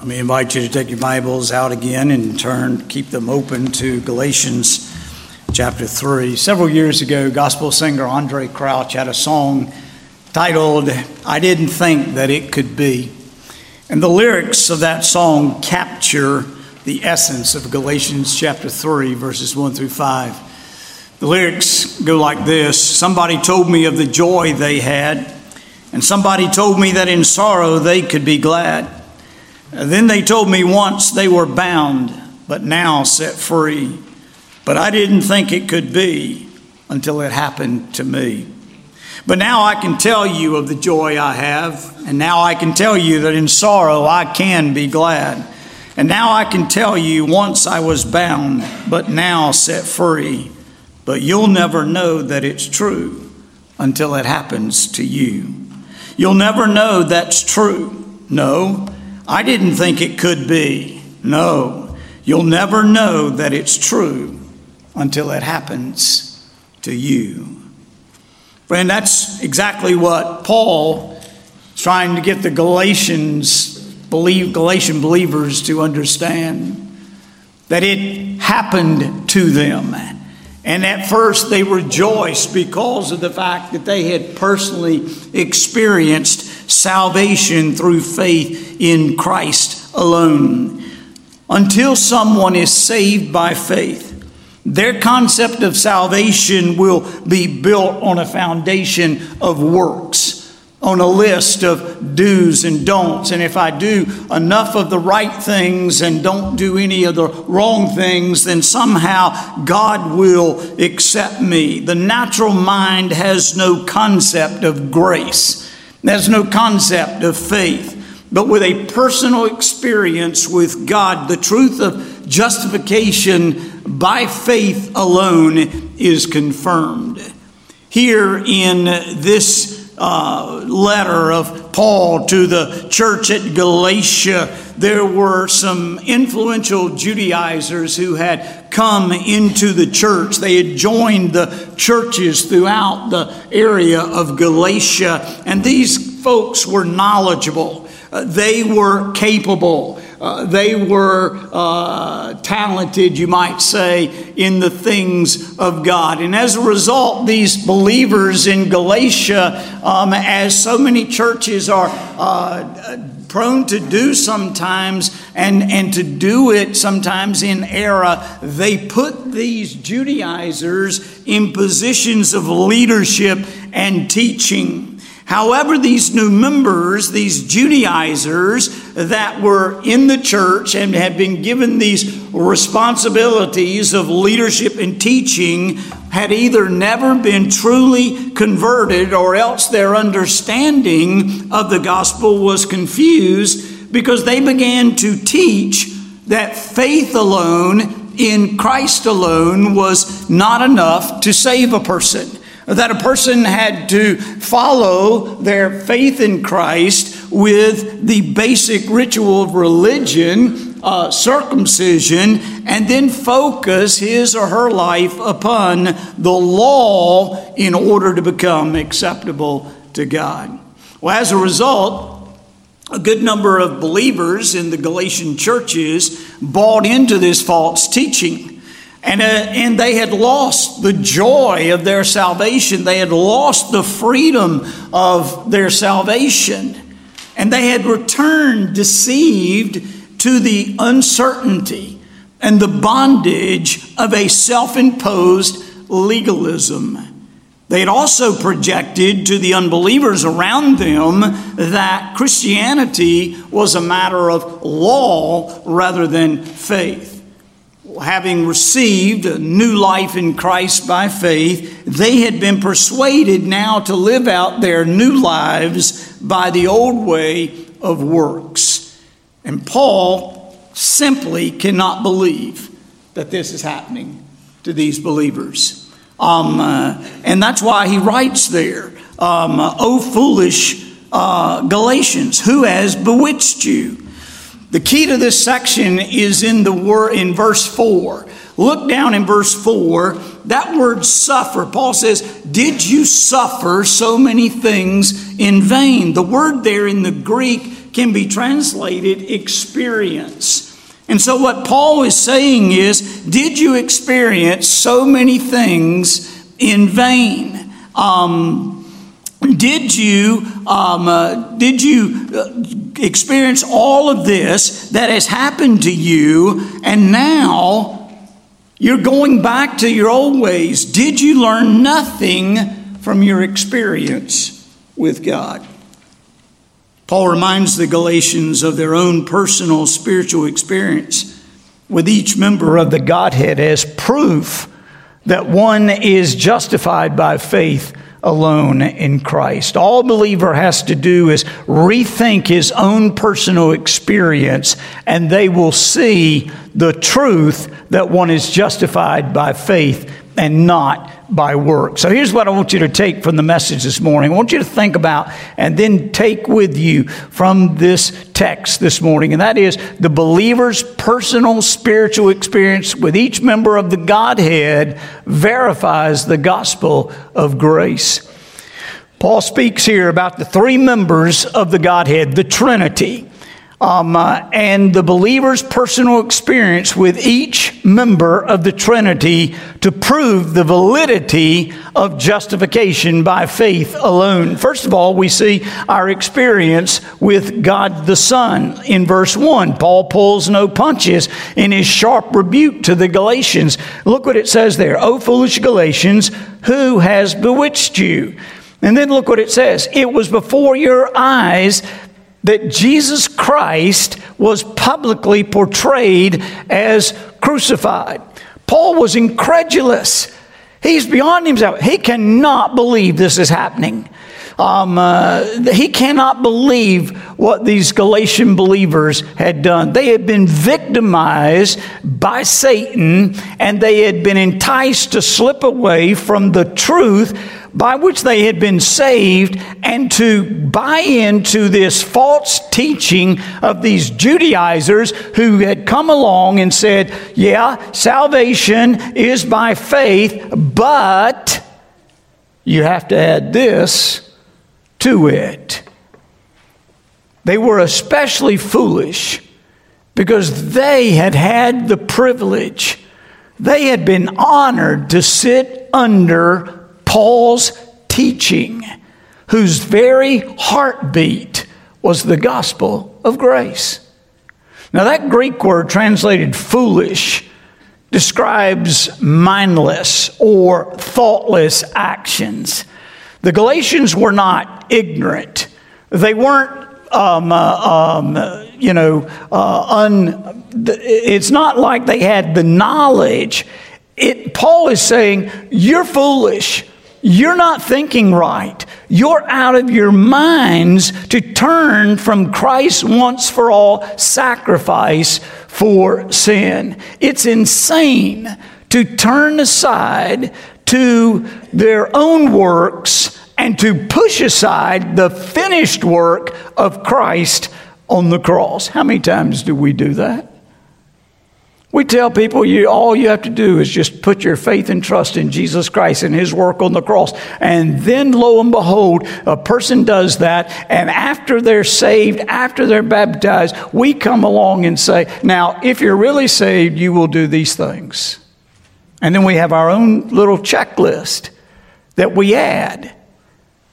Let me invite you to take your Bibles out again and turn, keep them open to Galatians chapter 3. Several years ago, gospel singer Andraé Crouch had a song titled, I Didn't Think That It Could Be. And the lyrics of that song capture the essence of Galatians chapter 3, verses 1 through 5. The lyrics go like this Somebody told me of the joy they had, and somebody told me that in sorrow they could be glad. Then they told me once they were bound, but now set free. But I didn't think it could be until it happened to me. But now I can tell you of the joy I have, and now I can tell you that in sorrow I can be glad. And now I can tell you once I was bound, but now set free. But you'll never know that it's true until it happens to you. You'll never know that's true. No, I didn't think it could be. No, you'll never know that it's true until it happens to you. Friend, that's exactly what Paul is trying to get the Galatians, believe, Galatian believers to understand that it happened to them. And at first they rejoiced because of the fact that they had personally experienced salvation through faith in Christ alone. Until someone is saved by faith, their concept of salvation will be built on a foundation of works, on a list of do's and don'ts. And if I do enough of the right things and don't do any of the wrong things, then somehow God will accept me. The natural mind has no concept of grace, there's no concept of faith. But with a personal experience with God, the truth of justification by faith alone is confirmed. Here in this uh, letter of Paul to the church at Galatia, there were some influential Judaizers who had come into the church. They had joined the churches throughout the area of Galatia, and these folks were knowledgeable. Uh, they were capable. Uh, they were uh, talented, you might say, in the things of God. And as a result, these believers in Galatia, um, as so many churches are uh, prone to do sometimes, and, and to do it sometimes in error, they put these Judaizers in positions of leadership and teaching. However, these new members, these Judaizers that were in the church and had been given these responsibilities of leadership and teaching, had either never been truly converted or else their understanding of the gospel was confused because they began to teach that faith alone in Christ alone was not enough to save a person that a person had to follow their faith in Christ with the basic ritual of religion, uh, circumcision, and then focus his or her life upon the law in order to become acceptable to God. Well, as a result, a good number of believers in the Galatian churches bought into this false teaching. And, uh, and they had lost the joy of their salvation. They had lost the freedom of their salvation. And they had returned deceived to the uncertainty and the bondage of a self imposed legalism. They had also projected to the unbelievers around them that Christianity was a matter of law rather than faith having received a new life in Christ by faith, they had been persuaded now to live out their new lives by the old way of works. And Paul simply cannot believe that this is happening to these believers. Um, uh, and that's why he writes there, um, O foolish uh, Galatians, who has bewitched you? The key to this section is in the word in verse 4. Look down in verse 4. That word suffer, Paul says, Did you suffer so many things in vain? The word there in the Greek can be translated experience. And so, what Paul is saying is, did you experience so many things in vain? Um, did you um, uh, did you uh, experience all of this that has happened to you, and now you're going back to your old ways? Did you learn nothing from your experience with God? Paul reminds the Galatians of their own personal spiritual experience with each member of the Godhead as proof that one is justified by faith alone in Christ. All believer has to do is rethink his own personal experience, and they will see the truth that one is justified by faith and not by work. So here's what I want you to take from the message this morning. I want you to think about and then take with you from this text this morning, and that is the believer's personal spiritual experience with each member of the Godhead verifies the gospel of grace. Paul speaks here about the three members of the Godhead, the Trinity. Um, uh, and the believer's personal experience with each member of the Trinity to prove the validity of justification by faith alone. First of all, we see our experience with God the Son in verse 1. Paul pulls no punches in his sharp rebuke to the Galatians. Look what it says there O foolish Galatians, who has bewitched you? And then look what it says. It was before your eyes that Jesus Christ was publicly portrayed as crucified. Paul was incredulous. He's beyond himself. He cannot believe this is happening. Um, uh, he cannot believe what these Galatian believers had done. They had been victimized by Satan and they had been enticed to slip away from the truth by which they had been saved and to buy into this false teaching of these Judaizers who had come along and said, Yeah, salvation is by faith, but you have to add this to it. They were especially foolish because they had had the privilege, they had been honored to sit under Paul's teaching, whose very heartbeat was the gospel of grace. Now, that Greek word translated foolish describes mindless or thoughtless actions. The Galatians were not ignorant. They weren't, um, uh, um, you know, uh, un, it's not like they had the knowledge. It, Paul is saying, You're foolish. You're not thinking right. You're out of your minds to turn from Christ's once for all sacrifice for sin. It's insane to turn aside to their own works and to push aside the finished work of Christ on the cross. How many times do we do that? We tell people you, all you have to do is just put your faith and trust in Jesus Christ and His work on the cross. And then, lo and behold, a person does that. And after they're saved, after they're baptized, we come along and say, Now, if you're really saved, you will do these things. And then we have our own little checklist that we add.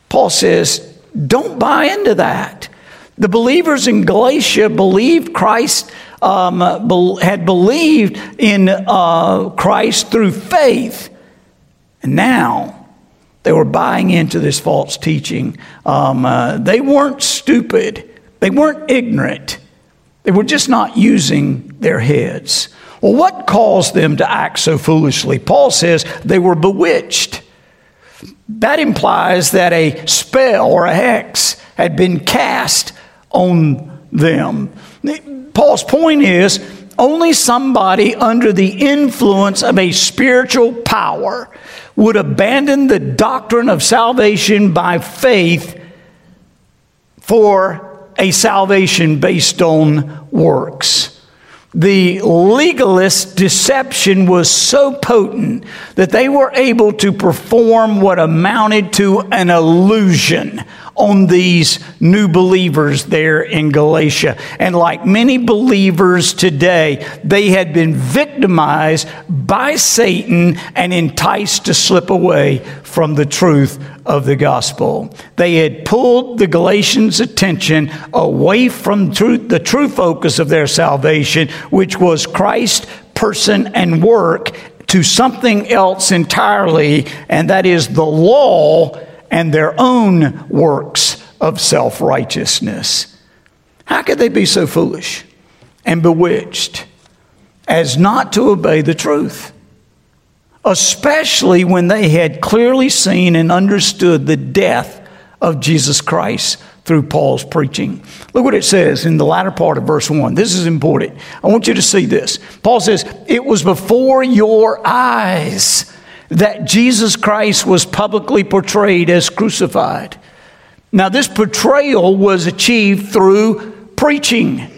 Paul says, Don't buy into that. The believers in Galatia believed Christ um, had believed in uh, Christ through faith. And now they were buying into this false teaching. Um, uh, they weren't stupid, they weren't ignorant, they were just not using their heads. Well, what caused them to act so foolishly? Paul says they were bewitched. That implies that a spell or a hex had been cast on them. Paul's point is only somebody under the influence of a spiritual power would abandon the doctrine of salvation by faith for a salvation based on works. The legalist deception was so potent that they were able to perform what amounted to an illusion on these new believers there in Galatia. And like many believers today, they had been victimized by Satan and enticed to slip away from the truth of the gospel. They had pulled the Galatians' attention away from truth, the true focus of their salvation, which was Christ, person, and work, to something else entirely, and that is the law and their own works of self righteousness. How could they be so foolish and bewitched as not to obey the truth? Especially when they had clearly seen and understood the death of Jesus Christ through Paul's preaching. Look what it says in the latter part of verse 1. This is important. I want you to see this. Paul says, It was before your eyes that Jesus Christ was publicly portrayed as crucified. Now, this portrayal was achieved through preaching,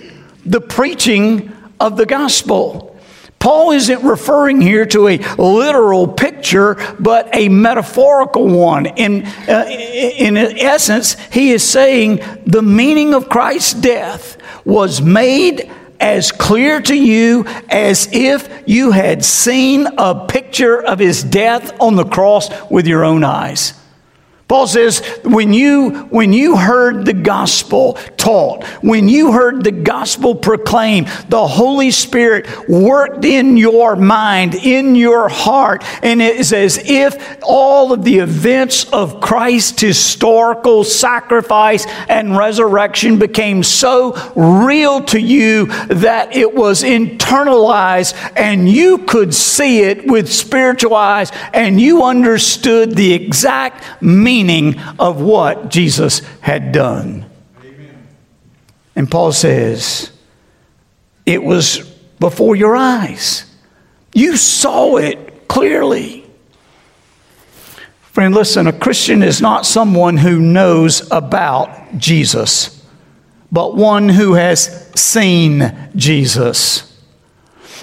the preaching of the gospel. Paul isn't referring here to a literal picture, but a metaphorical one. In, uh, in essence, he is saying the meaning of Christ's death was made as clear to you as if you had seen a picture of his death on the cross with your own eyes. Paul says, when you, when you heard the gospel taught, when you heard the gospel proclaimed, the Holy Spirit worked in your mind, in your heart, and it is as if all of the events of Christ's historical sacrifice and resurrection became so real to you that it was internalized and you could see it with spiritual eyes and you understood the exact meaning meaning of what Jesus had done. Amen. And Paul says, it was before your eyes. You saw it clearly. Friend, listen, a Christian is not someone who knows about Jesus, but one who has seen Jesus.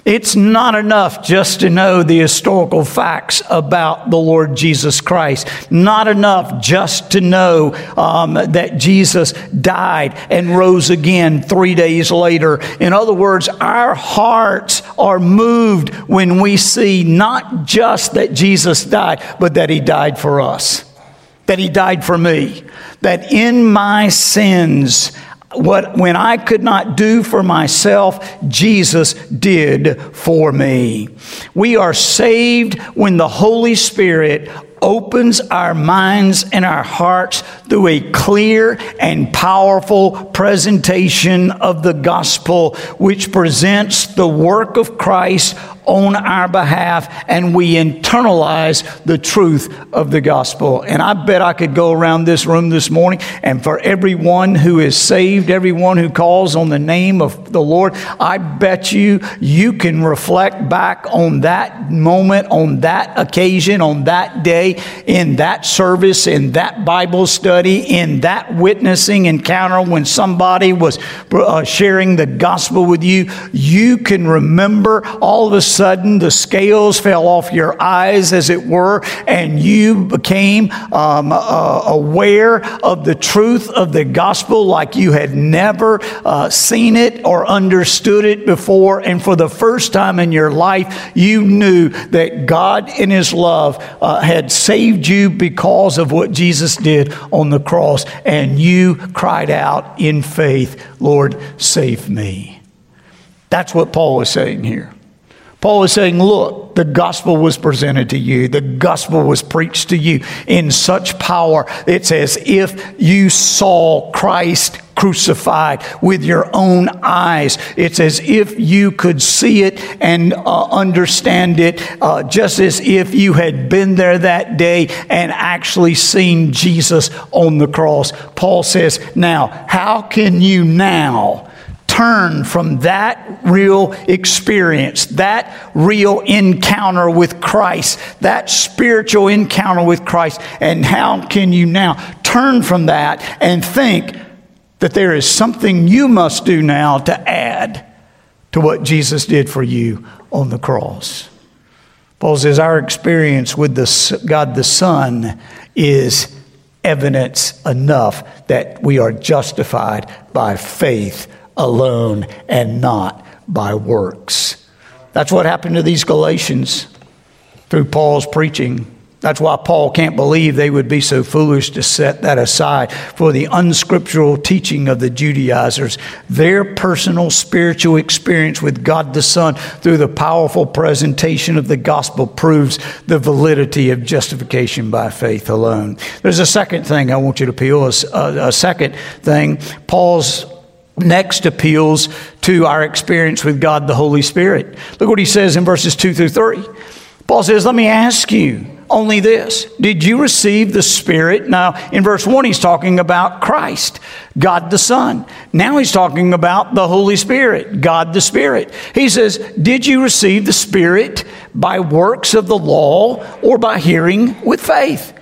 It's not enough just to know the historical facts about the Lord Jesus Christ. Not enough just to know um, that Jesus died and rose again three days later. In other words, our hearts are moved when we see not just that Jesus died, but that he died for us. That he died for me. That in my sins, what when I could not do for myself, Jesus did for me. We are saved when the Holy Spirit opens our minds and our hearts through a clear and powerful presentation of the gospel, which presents the work of Christ on our behalf and we internalize the truth of the gospel. And I bet I could go around this room this morning and for everyone who is saved, everyone who calls on the name of the Lord, I bet you you can reflect back on that moment, on that occasion, on that day, in that service, in that Bible study, in that witnessing encounter when somebody was uh, sharing the gospel with you. You can remember all of a sudden the scales fell off your eyes, as it were, and you became um, uh, aware of the truth of the gospel like you had never uh, seen it or understood it before. And for the first time in your life, you knew that God, in His love, uh, had saved you because of what Jesus did on the cross. And you cried out in faith, Lord, save me. That's what Paul is saying here. Paul is saying, Look, the gospel was presented to you, the gospel was preached to you in such power. It's as if you saw Christ crucified with your own eyes. It's as if you could see it and uh, understand it, uh, just as if you had been there that day and actually seen Jesus on the cross. Paul says, Now, how can you now? Turn from that real experience, that real encounter with Christ, that spiritual encounter with Christ, and how can you now turn from that and think that there is something you must do now to add to what Jesus did for you on the cross? Paul says, Our experience with the, God the Son is evidence enough that we are justified by faith alone and not by works. That's what happened to these Galatians through Paul's preaching. That's why Paul can't believe they would be so foolish to set that aside for the unscriptural teaching of the Judaizers. Their personal spiritual experience with God the Son through the powerful presentation of the gospel proves the validity of justification by faith alone. There's a second thing I want you to peel. A, a second thing, Paul's next appeals to our experience with God the Holy Spirit. Look what he says in verses 2 through 3. Paul says, Let me ask you only this Did you receive the Spirit? Now, in verse 1, he's talking about Christ, God the Son. Now he's talking about the Holy Spirit, God the Spirit. He says, Did you receive the Spirit by works of the law or by hearing with faith?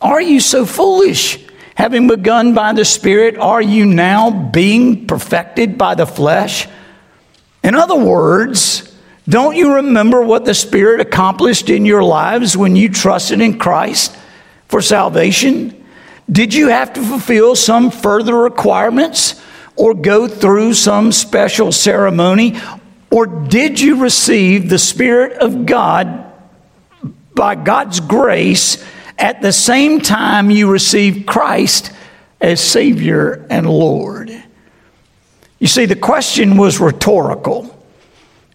Are you so foolish? Having begun by the Spirit, are you now being perfected by the flesh? In other words, don't you remember what the Spirit accomplished in your lives when you trusted in Christ for salvation? Did you have to fulfill some further requirements or go through some special ceremony? Or did you receive the Spirit of God by God's grace at the same time you receive Christ as Savior and Lord? You see, the question was rhetorical.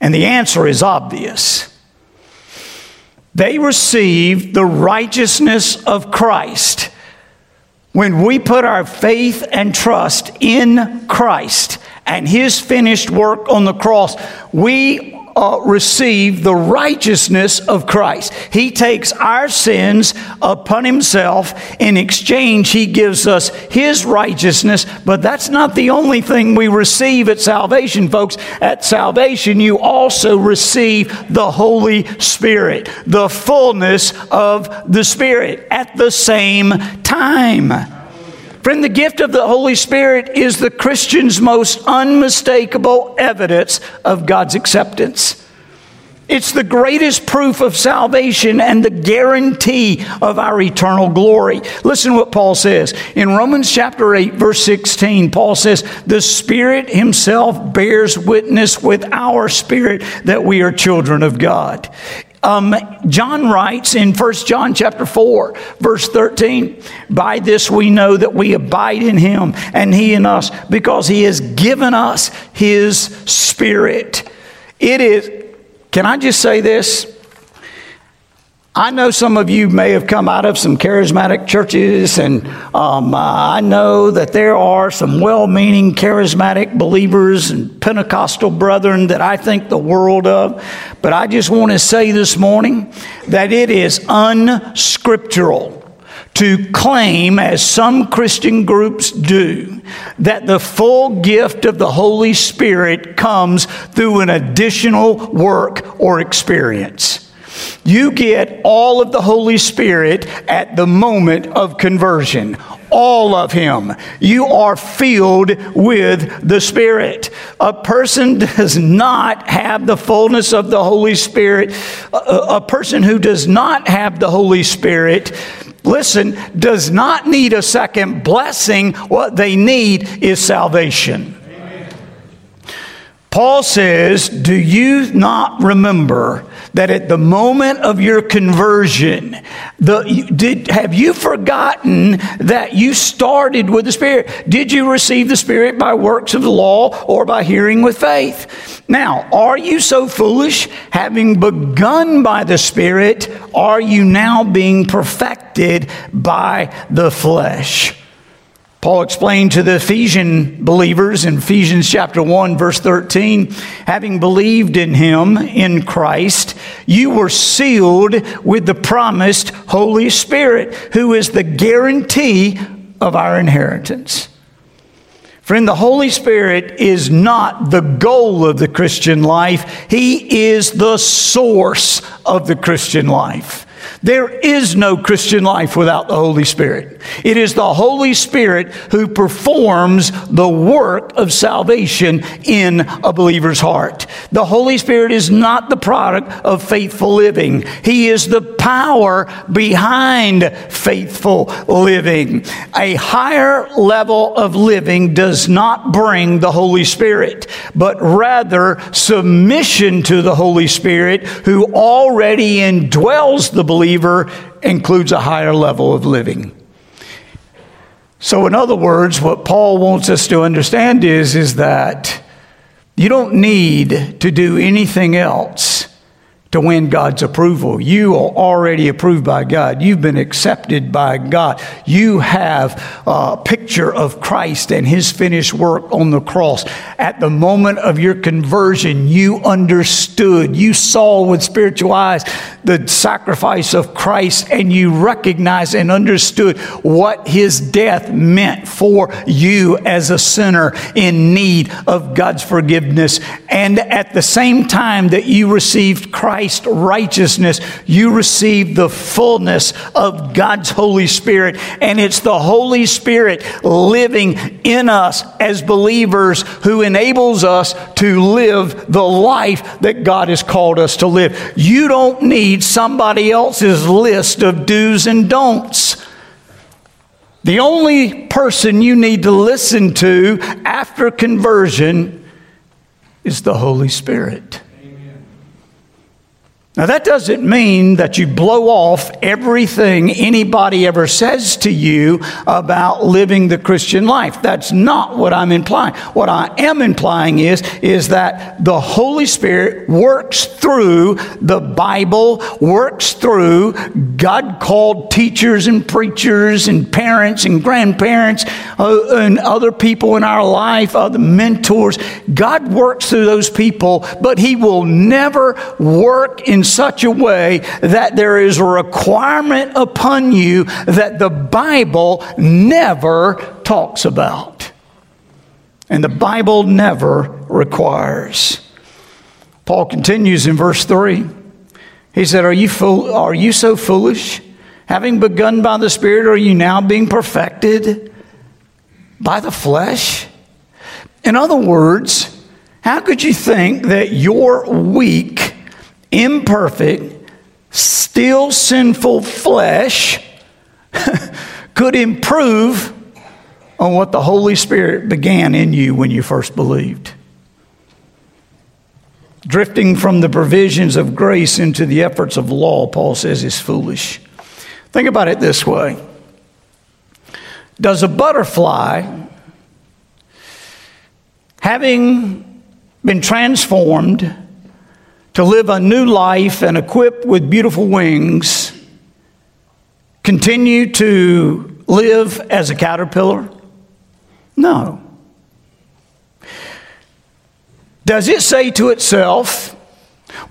And the answer is obvious. They received the righteousness of Christ. When we put our faith and trust in Christ and His finished work on the cross, we uh, receive the righteousness of Christ. He takes our sins upon himself. In exchange, he gives us his righteousness. But that's not the only thing we receive at salvation, folks. At salvation, you also receive the Holy Spirit, the fullness of the Spirit at the same time. Friend, the gift of the Holy Spirit is the Christian's most unmistakable evidence of God's acceptance. It's the greatest proof of salvation and the guarantee of our eternal glory. Listen to what Paul says. In Romans chapter 8, verse 16, Paul says, The Spirit Himself bears witness with our spirit that we are children of God. Um, John writes in 1 John chapter 4, verse 13, by this we know that we abide in him and he in us because he has given us his spirit. It is, can I just say this? I know some of you may have come out of some charismatic churches, and um, I know that there are some well meaning charismatic believers and Pentecostal brethren that I think the world of. But I just want to say this morning that it is unscriptural to claim, as some Christian groups do, that the full gift of the Holy Spirit comes through an additional work or experience. You get all of the Holy Spirit at the moment of conversion. All of Him. You are filled with the Spirit. A person does not have the fullness of the Holy Spirit. A, a person who does not have the Holy Spirit listen, does not need a second blessing. What they need is salvation. Paul says, Do you not remember that at the moment of your conversion, the, did, have you forgotten that you started with the Spirit? Did you receive the Spirit by works of the law or by hearing with faith? Now, are you so foolish? Having begun by the Spirit, are you now being perfected by the flesh? Paul explained to the Ephesian believers in Ephesians chapter 1 verse 13, having believed in him in Christ, you were sealed with the promised Holy Spirit, who is the guarantee of our inheritance. Friend, the Holy Spirit is not the goal of the Christian life. He is the source of the Christian life. There is no Christian life without the Holy Spirit. It is the Holy Spirit who performs the work of salvation in a believer's heart. The Holy Spirit is not the product of faithful living. He is the power behind faithful living. A higher level of living does not bring the Holy Spirit, but rather submission to the Holy Spirit who already indwells the believer believer includes a higher level of living. So, in other words, what Paul wants us to understand is, is that you don't need to do anything else to win God's approval. You are already approved by God. You've been accepted by God. You have a picture of Christ and his finished work on the cross. At the moment of your conversion, you understood, you saw with spiritual eyes the sacrifice of Christ and you recognized and understood what his death meant for you as a sinner in need of God's forgiveness. And at the same time that you received Christ, Righteousness, you receive the fullness of God's Holy Spirit. And it's the Holy Spirit living in us as believers who enables us to live the life that God has called us to live. You don't need somebody else's list of do's and don'ts. The only person you need to listen to after conversion is the Holy Spirit. Now, that doesn't mean that you blow off everything anybody ever says to you about living the Christian life. That's not what I'm implying. What I am implying is, is that the Holy Spirit works through the Bible, works through God called teachers and preachers and parents and grandparents uh, and other people in our life, other mentors. God works through those people, but He will never work in such a way that there is a requirement upon you that the Bible never talks about. And the Bible never requires. Paul continues in verse 3. He said, Are you, fool- are you so foolish? Having begun by the Spirit, are you now being perfected by the flesh? In other words, how could you think that your weak imperfect, still sinful flesh could improve on what the Holy Spirit began in you when you first believed. Drifting from the provisions of grace into the efforts of law, Paul says, is foolish. Think about it this way Does a butterfly, having been transformed, to live a new life and equipped with beautiful wings, continue to live as a caterpillar? No. Does it say to itself,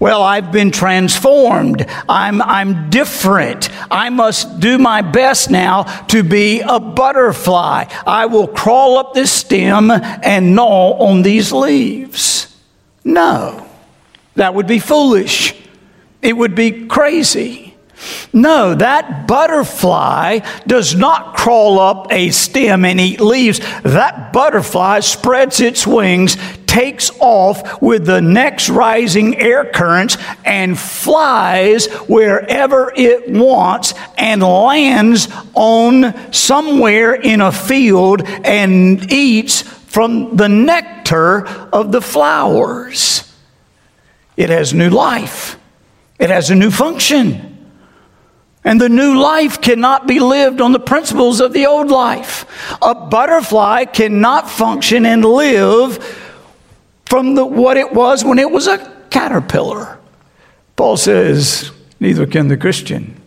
well, I've been transformed. I'm, I'm different. I must do my best now to be a butterfly. I will crawl up this stem and gnaw on these leaves. No. That would be foolish. It would be crazy. No, that butterfly does not crawl up a stem and eat leaves. That butterfly spreads its wings, takes off with the next rising air currents, and flies wherever it wants and lands on somewhere in a field and eats from the nectar of the flowers. It has new life, it has a new function. And the new life cannot be lived on the principles of the old life. A butterfly cannot function and live from the, what it was when it was a caterpillar. Paul says, neither can the Christian.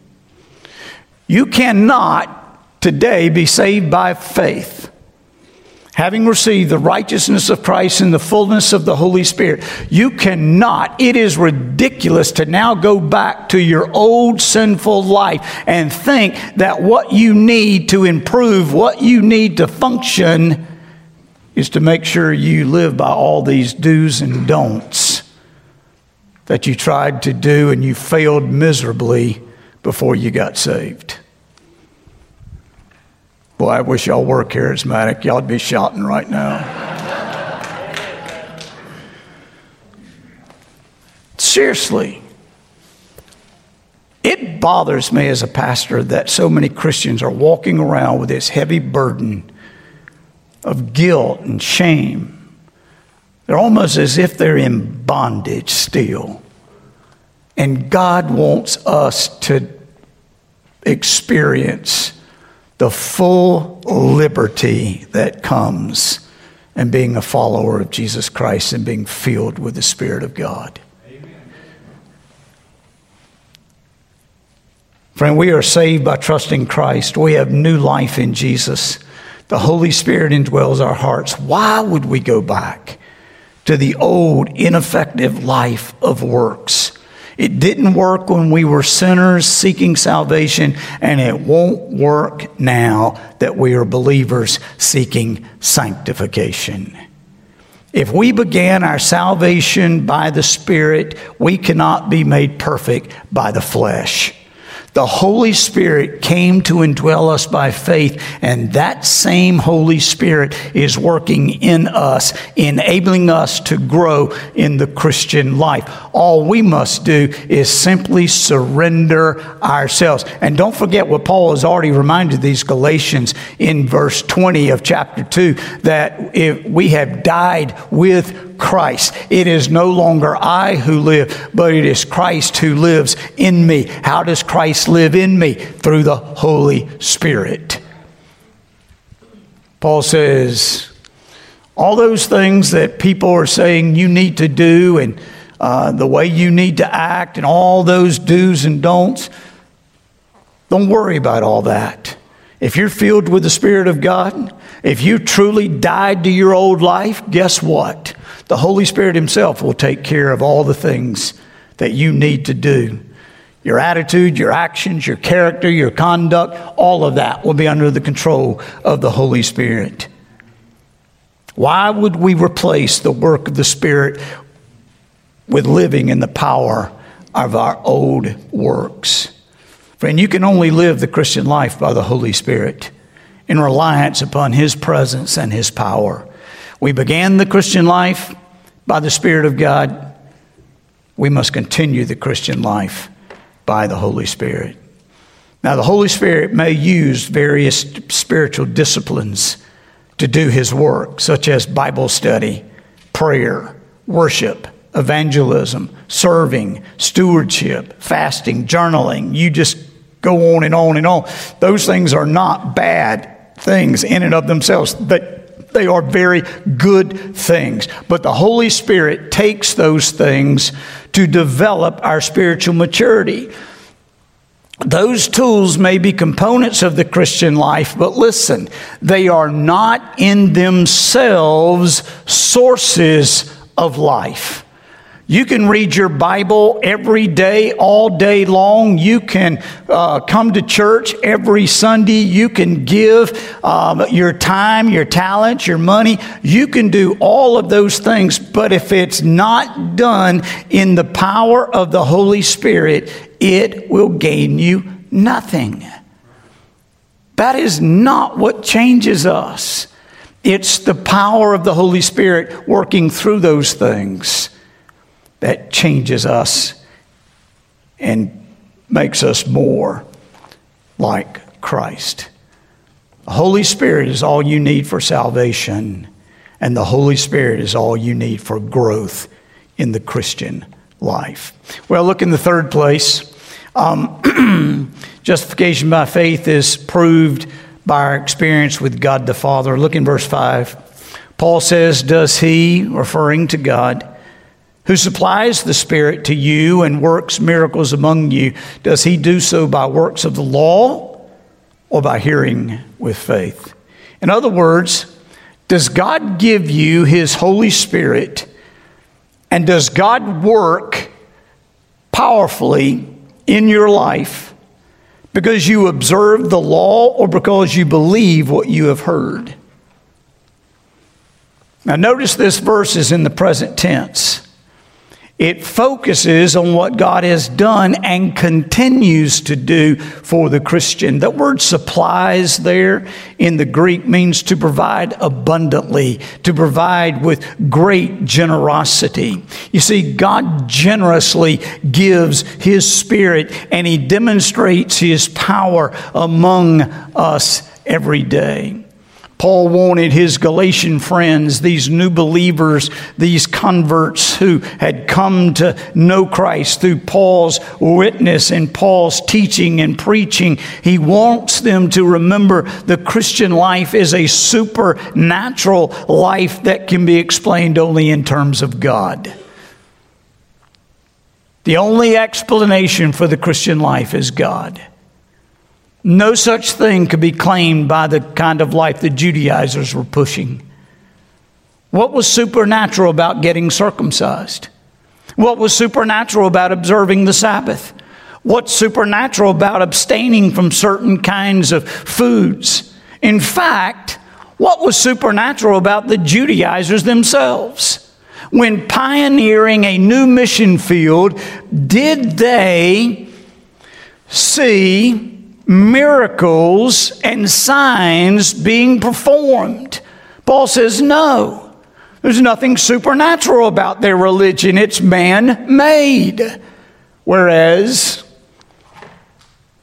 You cannot today be saved by faith having received the righteousness of Christ in the fullness of the Holy Spirit, you cannot, it is ridiculous to now go back to your old sinful life and think that what you need to improve, what you need to function, is to make sure you live by all these do's and don'ts that you tried to do and you failed miserably before you got saved? Boy, I wish y'all were charismatic. Y'all'd be shouting right now. Seriously. It bothers me as a pastor that so many Christians are walking around with this heavy burden of guilt and shame. They're almost as if they're in bondage still. And God wants us to experience the full liberty that comes and being a follower of Jesus Christ and being filled with the Spirit of God. Amen. Friend, we are saved by trusting Christ. We have new life in Jesus. The Holy Spirit indwells our hearts. Why would we go back to the old, ineffective life of works? It didn't work when we were sinners seeking salvation, and it won't work now that we are believers seeking sanctification. If we began our salvation by the Spirit, we cannot be made perfect by the flesh. The Holy Spirit came to indwell us by faith, and that same Holy Spirit is working in us, enabling us to grow in the Christian life. All we must do is simply surrender ourselves. And don't forget what Paul has already reminded these Galatians in verse 20 of chapter 2 that if we have died with Christ. It is no longer I who live, but it is Christ who lives in me. How does Christ live in me? Through the Holy Spirit. Paul says, all those things that people are saying you need to do and uh, the way you need to act and all those do's and don'ts, don't worry about all that. If you're filled with the Spirit of God, if you truly died to your old life, guess what? The Holy Spirit Himself will take care of all the things that you need to do. Your attitude, your actions, your character, your conduct, all of that will be under the control of the Holy Spirit. Why would we replace the work of the Spirit with living in the power of our old works? Friend, you can only live the Christian life by the Holy Spirit in reliance upon His presence and His power. We began the Christian life by the Spirit of God, we must continue the Christian life by the Holy Spirit. Now, the Holy Spirit may use various spiritual disciplines to do His work, such as Bible study, prayer, worship, evangelism, serving, stewardship, fasting, journaling. You just go on and on and on. Those things are not bad things in and of themselves. But they are very good things. But the Holy Spirit takes those things to develop our spiritual maturity. Those tools may be components of the Christian life, but listen, they are not in themselves sources of life. You can read your Bible every day, all day long. You can uh, come to church every Sunday. You can give um, your time, your talent, your money. You can do all of those things. But if it's not done in the power of the Holy Spirit, it will gain you nothing. That is not what changes us. It's the power of the Holy Spirit working through those things that changes us and makes us more like Christ. The Holy Spirit is all you need for salvation, and the Holy Spirit is all you need for growth in the Christian life. Well, look in the third place. Um, justification by faith is proved by our experience with God the Father. Look in verse 5. Paul says, Does he, referring to God, who supplies the Spirit to you and works miracles among you, does he do so by works of the law or by hearing with faith? In other words, does God give you his Holy Spirit and does God work powerfully in your life because you observe the law or because you believe what you have heard? Now, notice this verse is in the present tense. It focuses on what God has done and continues to do for the Christian. The word supplies there in the Greek means to provide abundantly, to provide with great generosity. You see, God generously gives His Spirit and He demonstrates His power among us every day. Paul wanted his Galatian friends, these new believers, these converts who had come to know Christ through Paul's witness and Paul's teaching and preaching. He wants them to remember the Christian life is a supernatural life that can be explained only in terms of God. The only explanation for the Christian life is God. No such thing could be claimed by the kind of life the Judaizers were pushing. What was supernatural about getting circumcised? What was supernatural about observing the Sabbath? What's supernatural about abstaining from certain kinds of foods? In fact, what was supernatural about the Judaizers themselves? When pioneering a new mission field, did they see miracles and signs being performed. Paul says, no, there's nothing supernatural about their religion, it's man made. Whereas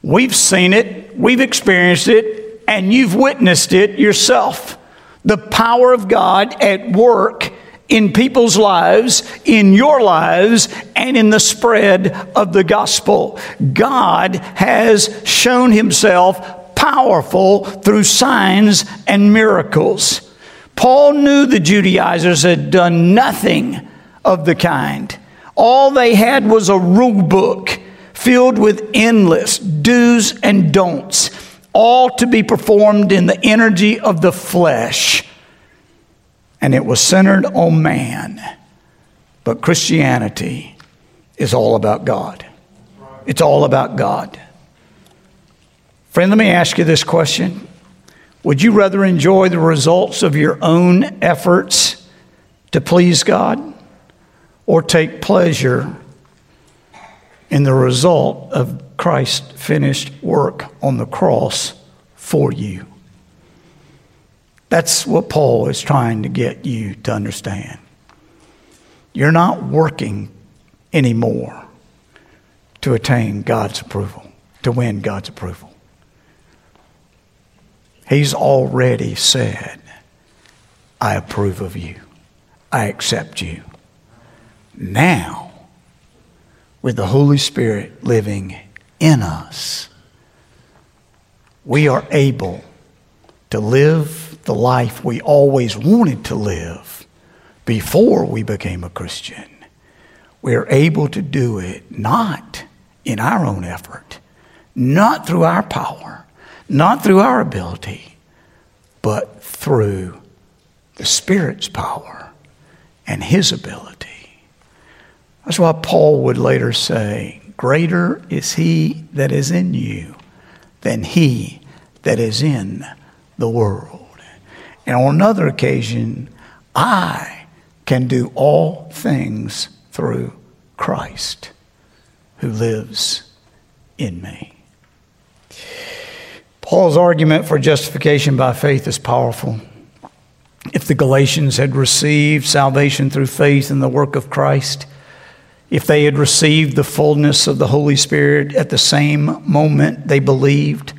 we've seen it, we've experienced it, and you've witnessed it yourself. The power of God at work in people's lives, in your lives, and in the spread of the gospel. God has shown himself powerful through signs and miracles. Paul knew the Judaizers had done nothing of the kind. All they had was a rule book filled with endless do's and don'ts, all to be performed in the energy of the flesh and it was centered on man. But Christianity is all about God. It's all about God. Friend, let me ask you this question Would you rather enjoy the results of your own efforts to please God or take pleasure in the result of Christ's finished work on the cross for you? That's what Paul is trying to get you to understand. You're not working anymore to attain God's approval, to win God's approval. He's already said, I approve of you, I accept you. Now, with the Holy Spirit living in us, we are able to live the life we always wanted to live before we became a Christian. We're able to do it not in our own effort, not through our power, not through our ability, but through the Spirit's power and His ability. That's why Paul would later say, Greater is He that is in you than He that is in the world. And on another occasion, I can do all things through Christ who lives in me. Paul's argument for justification by faith is powerful. If the Galatians had received salvation through faith in the work of Christ, if they had received the fullness of the Holy Spirit at the same moment they believed,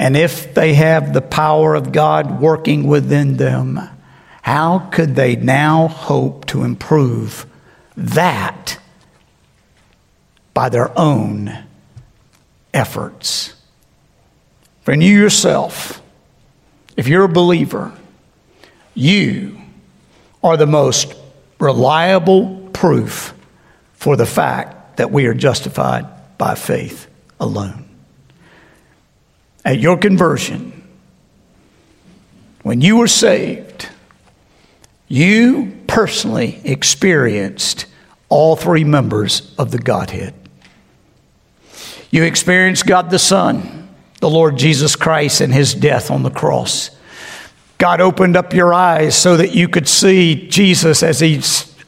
and if they have the power of God working within them, how could they now hope to improve that by their own efforts? Friend, you yourself, if you're a believer, you are the most reliable proof for the fact that we are justified by faith alone at your conversion, when you were saved, you personally experienced all three members of the Godhead. You experienced God the Son, the Lord Jesus Christ, and his death on the cross. God opened up your eyes so that you could see Jesus as he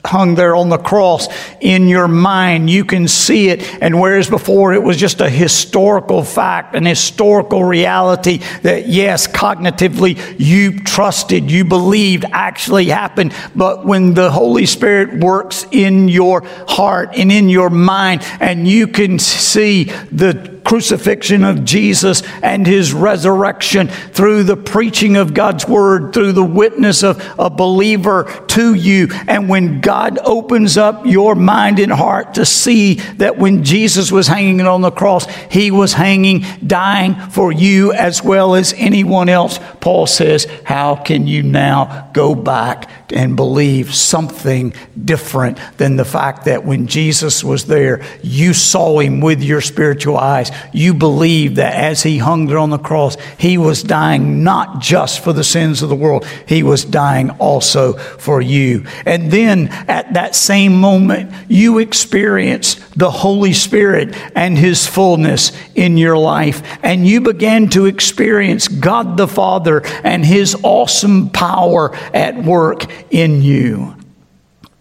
hung there on the cross in your mind. You can see it. And whereas before it was just a historical fact, an historical reality that, yes, cognitively you trusted, you believed actually happened. But when the Holy Spirit works in your heart and in your mind, and you can see the crucifixion of Jesus and his resurrection through the preaching of God's word, through the witness of a believer to you. And when God opens up your mind and heart to see that when Jesus was hanging on the cross, he was hanging, dying for you as well as anyone else, Paul says, How can you now go back and believe something different than the fact that when Jesus was there, you saw him with your spiritual eyes? you believe that as he hung there on the cross, he was dying not just for the sins of the world, he was dying also for you. And then at that same moment, you experienced the Holy Spirit and his fullness in your life. And you began to experience God the Father and his awesome power at work in you.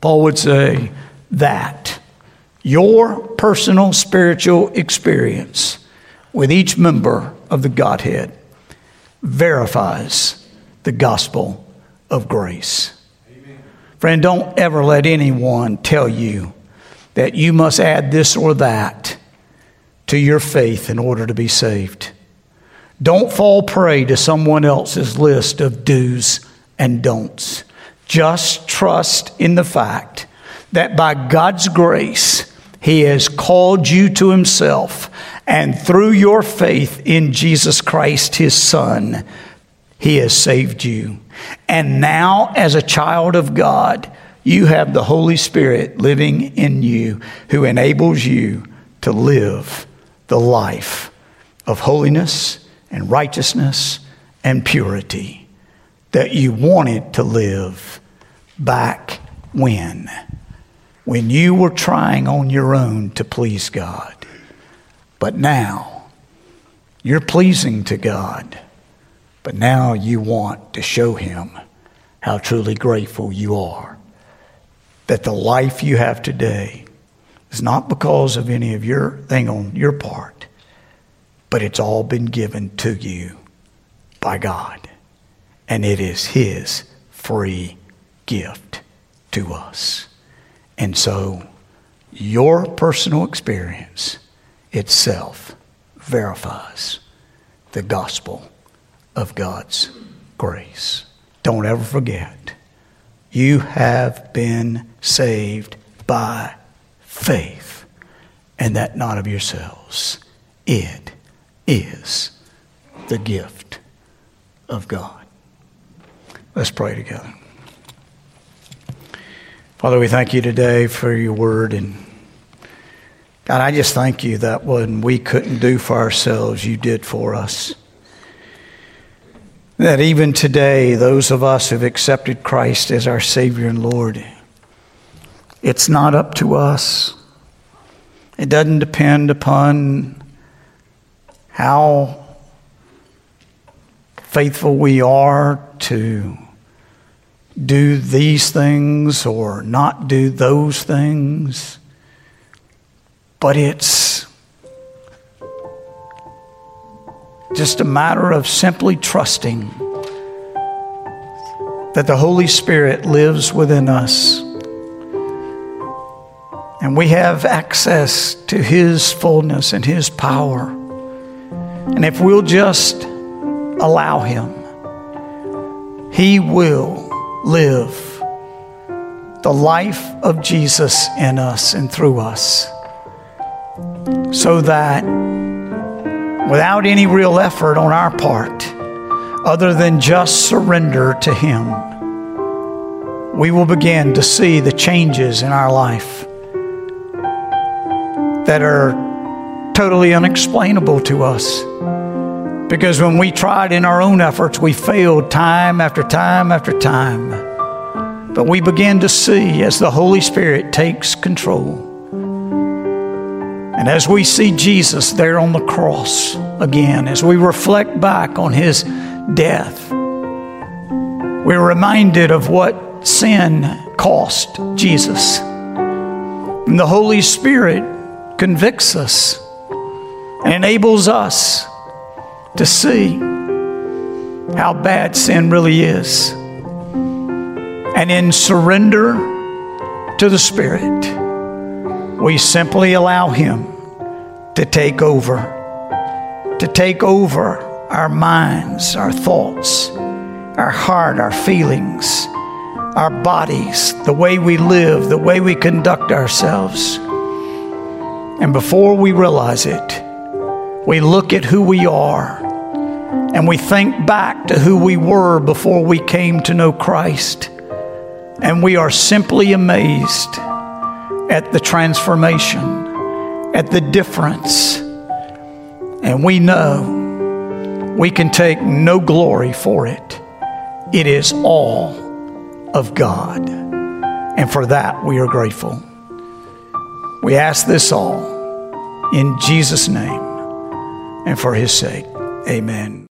Paul would say that your personal spiritual experience with each member of the Godhead verifies the gospel of grace. Amen. Friend, don't ever let anyone tell you that you must add this or that to your faith in order to be saved. Don't fall prey to someone else's list of do's and don'ts. Just trust in the fact that by God's grace, He has called you to Himself and through your faith in Jesus Christ, his Son, he has saved you. And now, as a child of God, you have the Holy Spirit living in you who enables you to live the life of holiness and righteousness and purity that you wanted to live back when? When you were trying on your own to please God. But now, you're pleasing to God. But now you want to show Him how truly grateful you are. That the life you have today is not because of any of your thing on your part, but it's all been given to you by God. And it is His free gift to us. And so, your personal experience itself verifies the gospel of God's grace. Don't ever forget, you have been saved by faith, and that not of yourselves. It is the gift of God. Let's pray together. Father, we thank you today for your word and God, I just thank you that when we couldn't do for ourselves, you did for us. That even today, those of us who've accepted Christ as our Savior and Lord, it's not up to us. It doesn't depend upon how faithful we are to do these things or not do those things but it's just a matter of simply trusting that the Holy Spirit lives within us. And we have access to His fullness and His power. And if we'll just allow Him, He will live the life of Jesus in us and through us so that without any real effort on our part, other than just surrender to Him, we will begin to see the changes in our life that are totally unexplainable to us. Because when we tried in our own efforts, we failed time after time after time. But we begin to see as the Holy Spirit takes control and as we see Jesus there on the cross again, as we reflect back on his death, we're reminded of what sin cost, Jesus. And the Holy Spirit convicts us and enables us to see how bad sin really is. And in surrender to the Spirit, we simply allow Him to take over, to take over our minds, our thoughts, our heart, our feelings, our bodies, the way we live, the way we conduct ourselves. And before we realize it, we look at who we are and we think back to who we were before we came to know Christ. And we are simply amazed at the transformation, at the difference. And we know we can take no glory for it. It is all of God. And for that, we are grateful. We ask this all in Jesus' name and for his sake. Amen.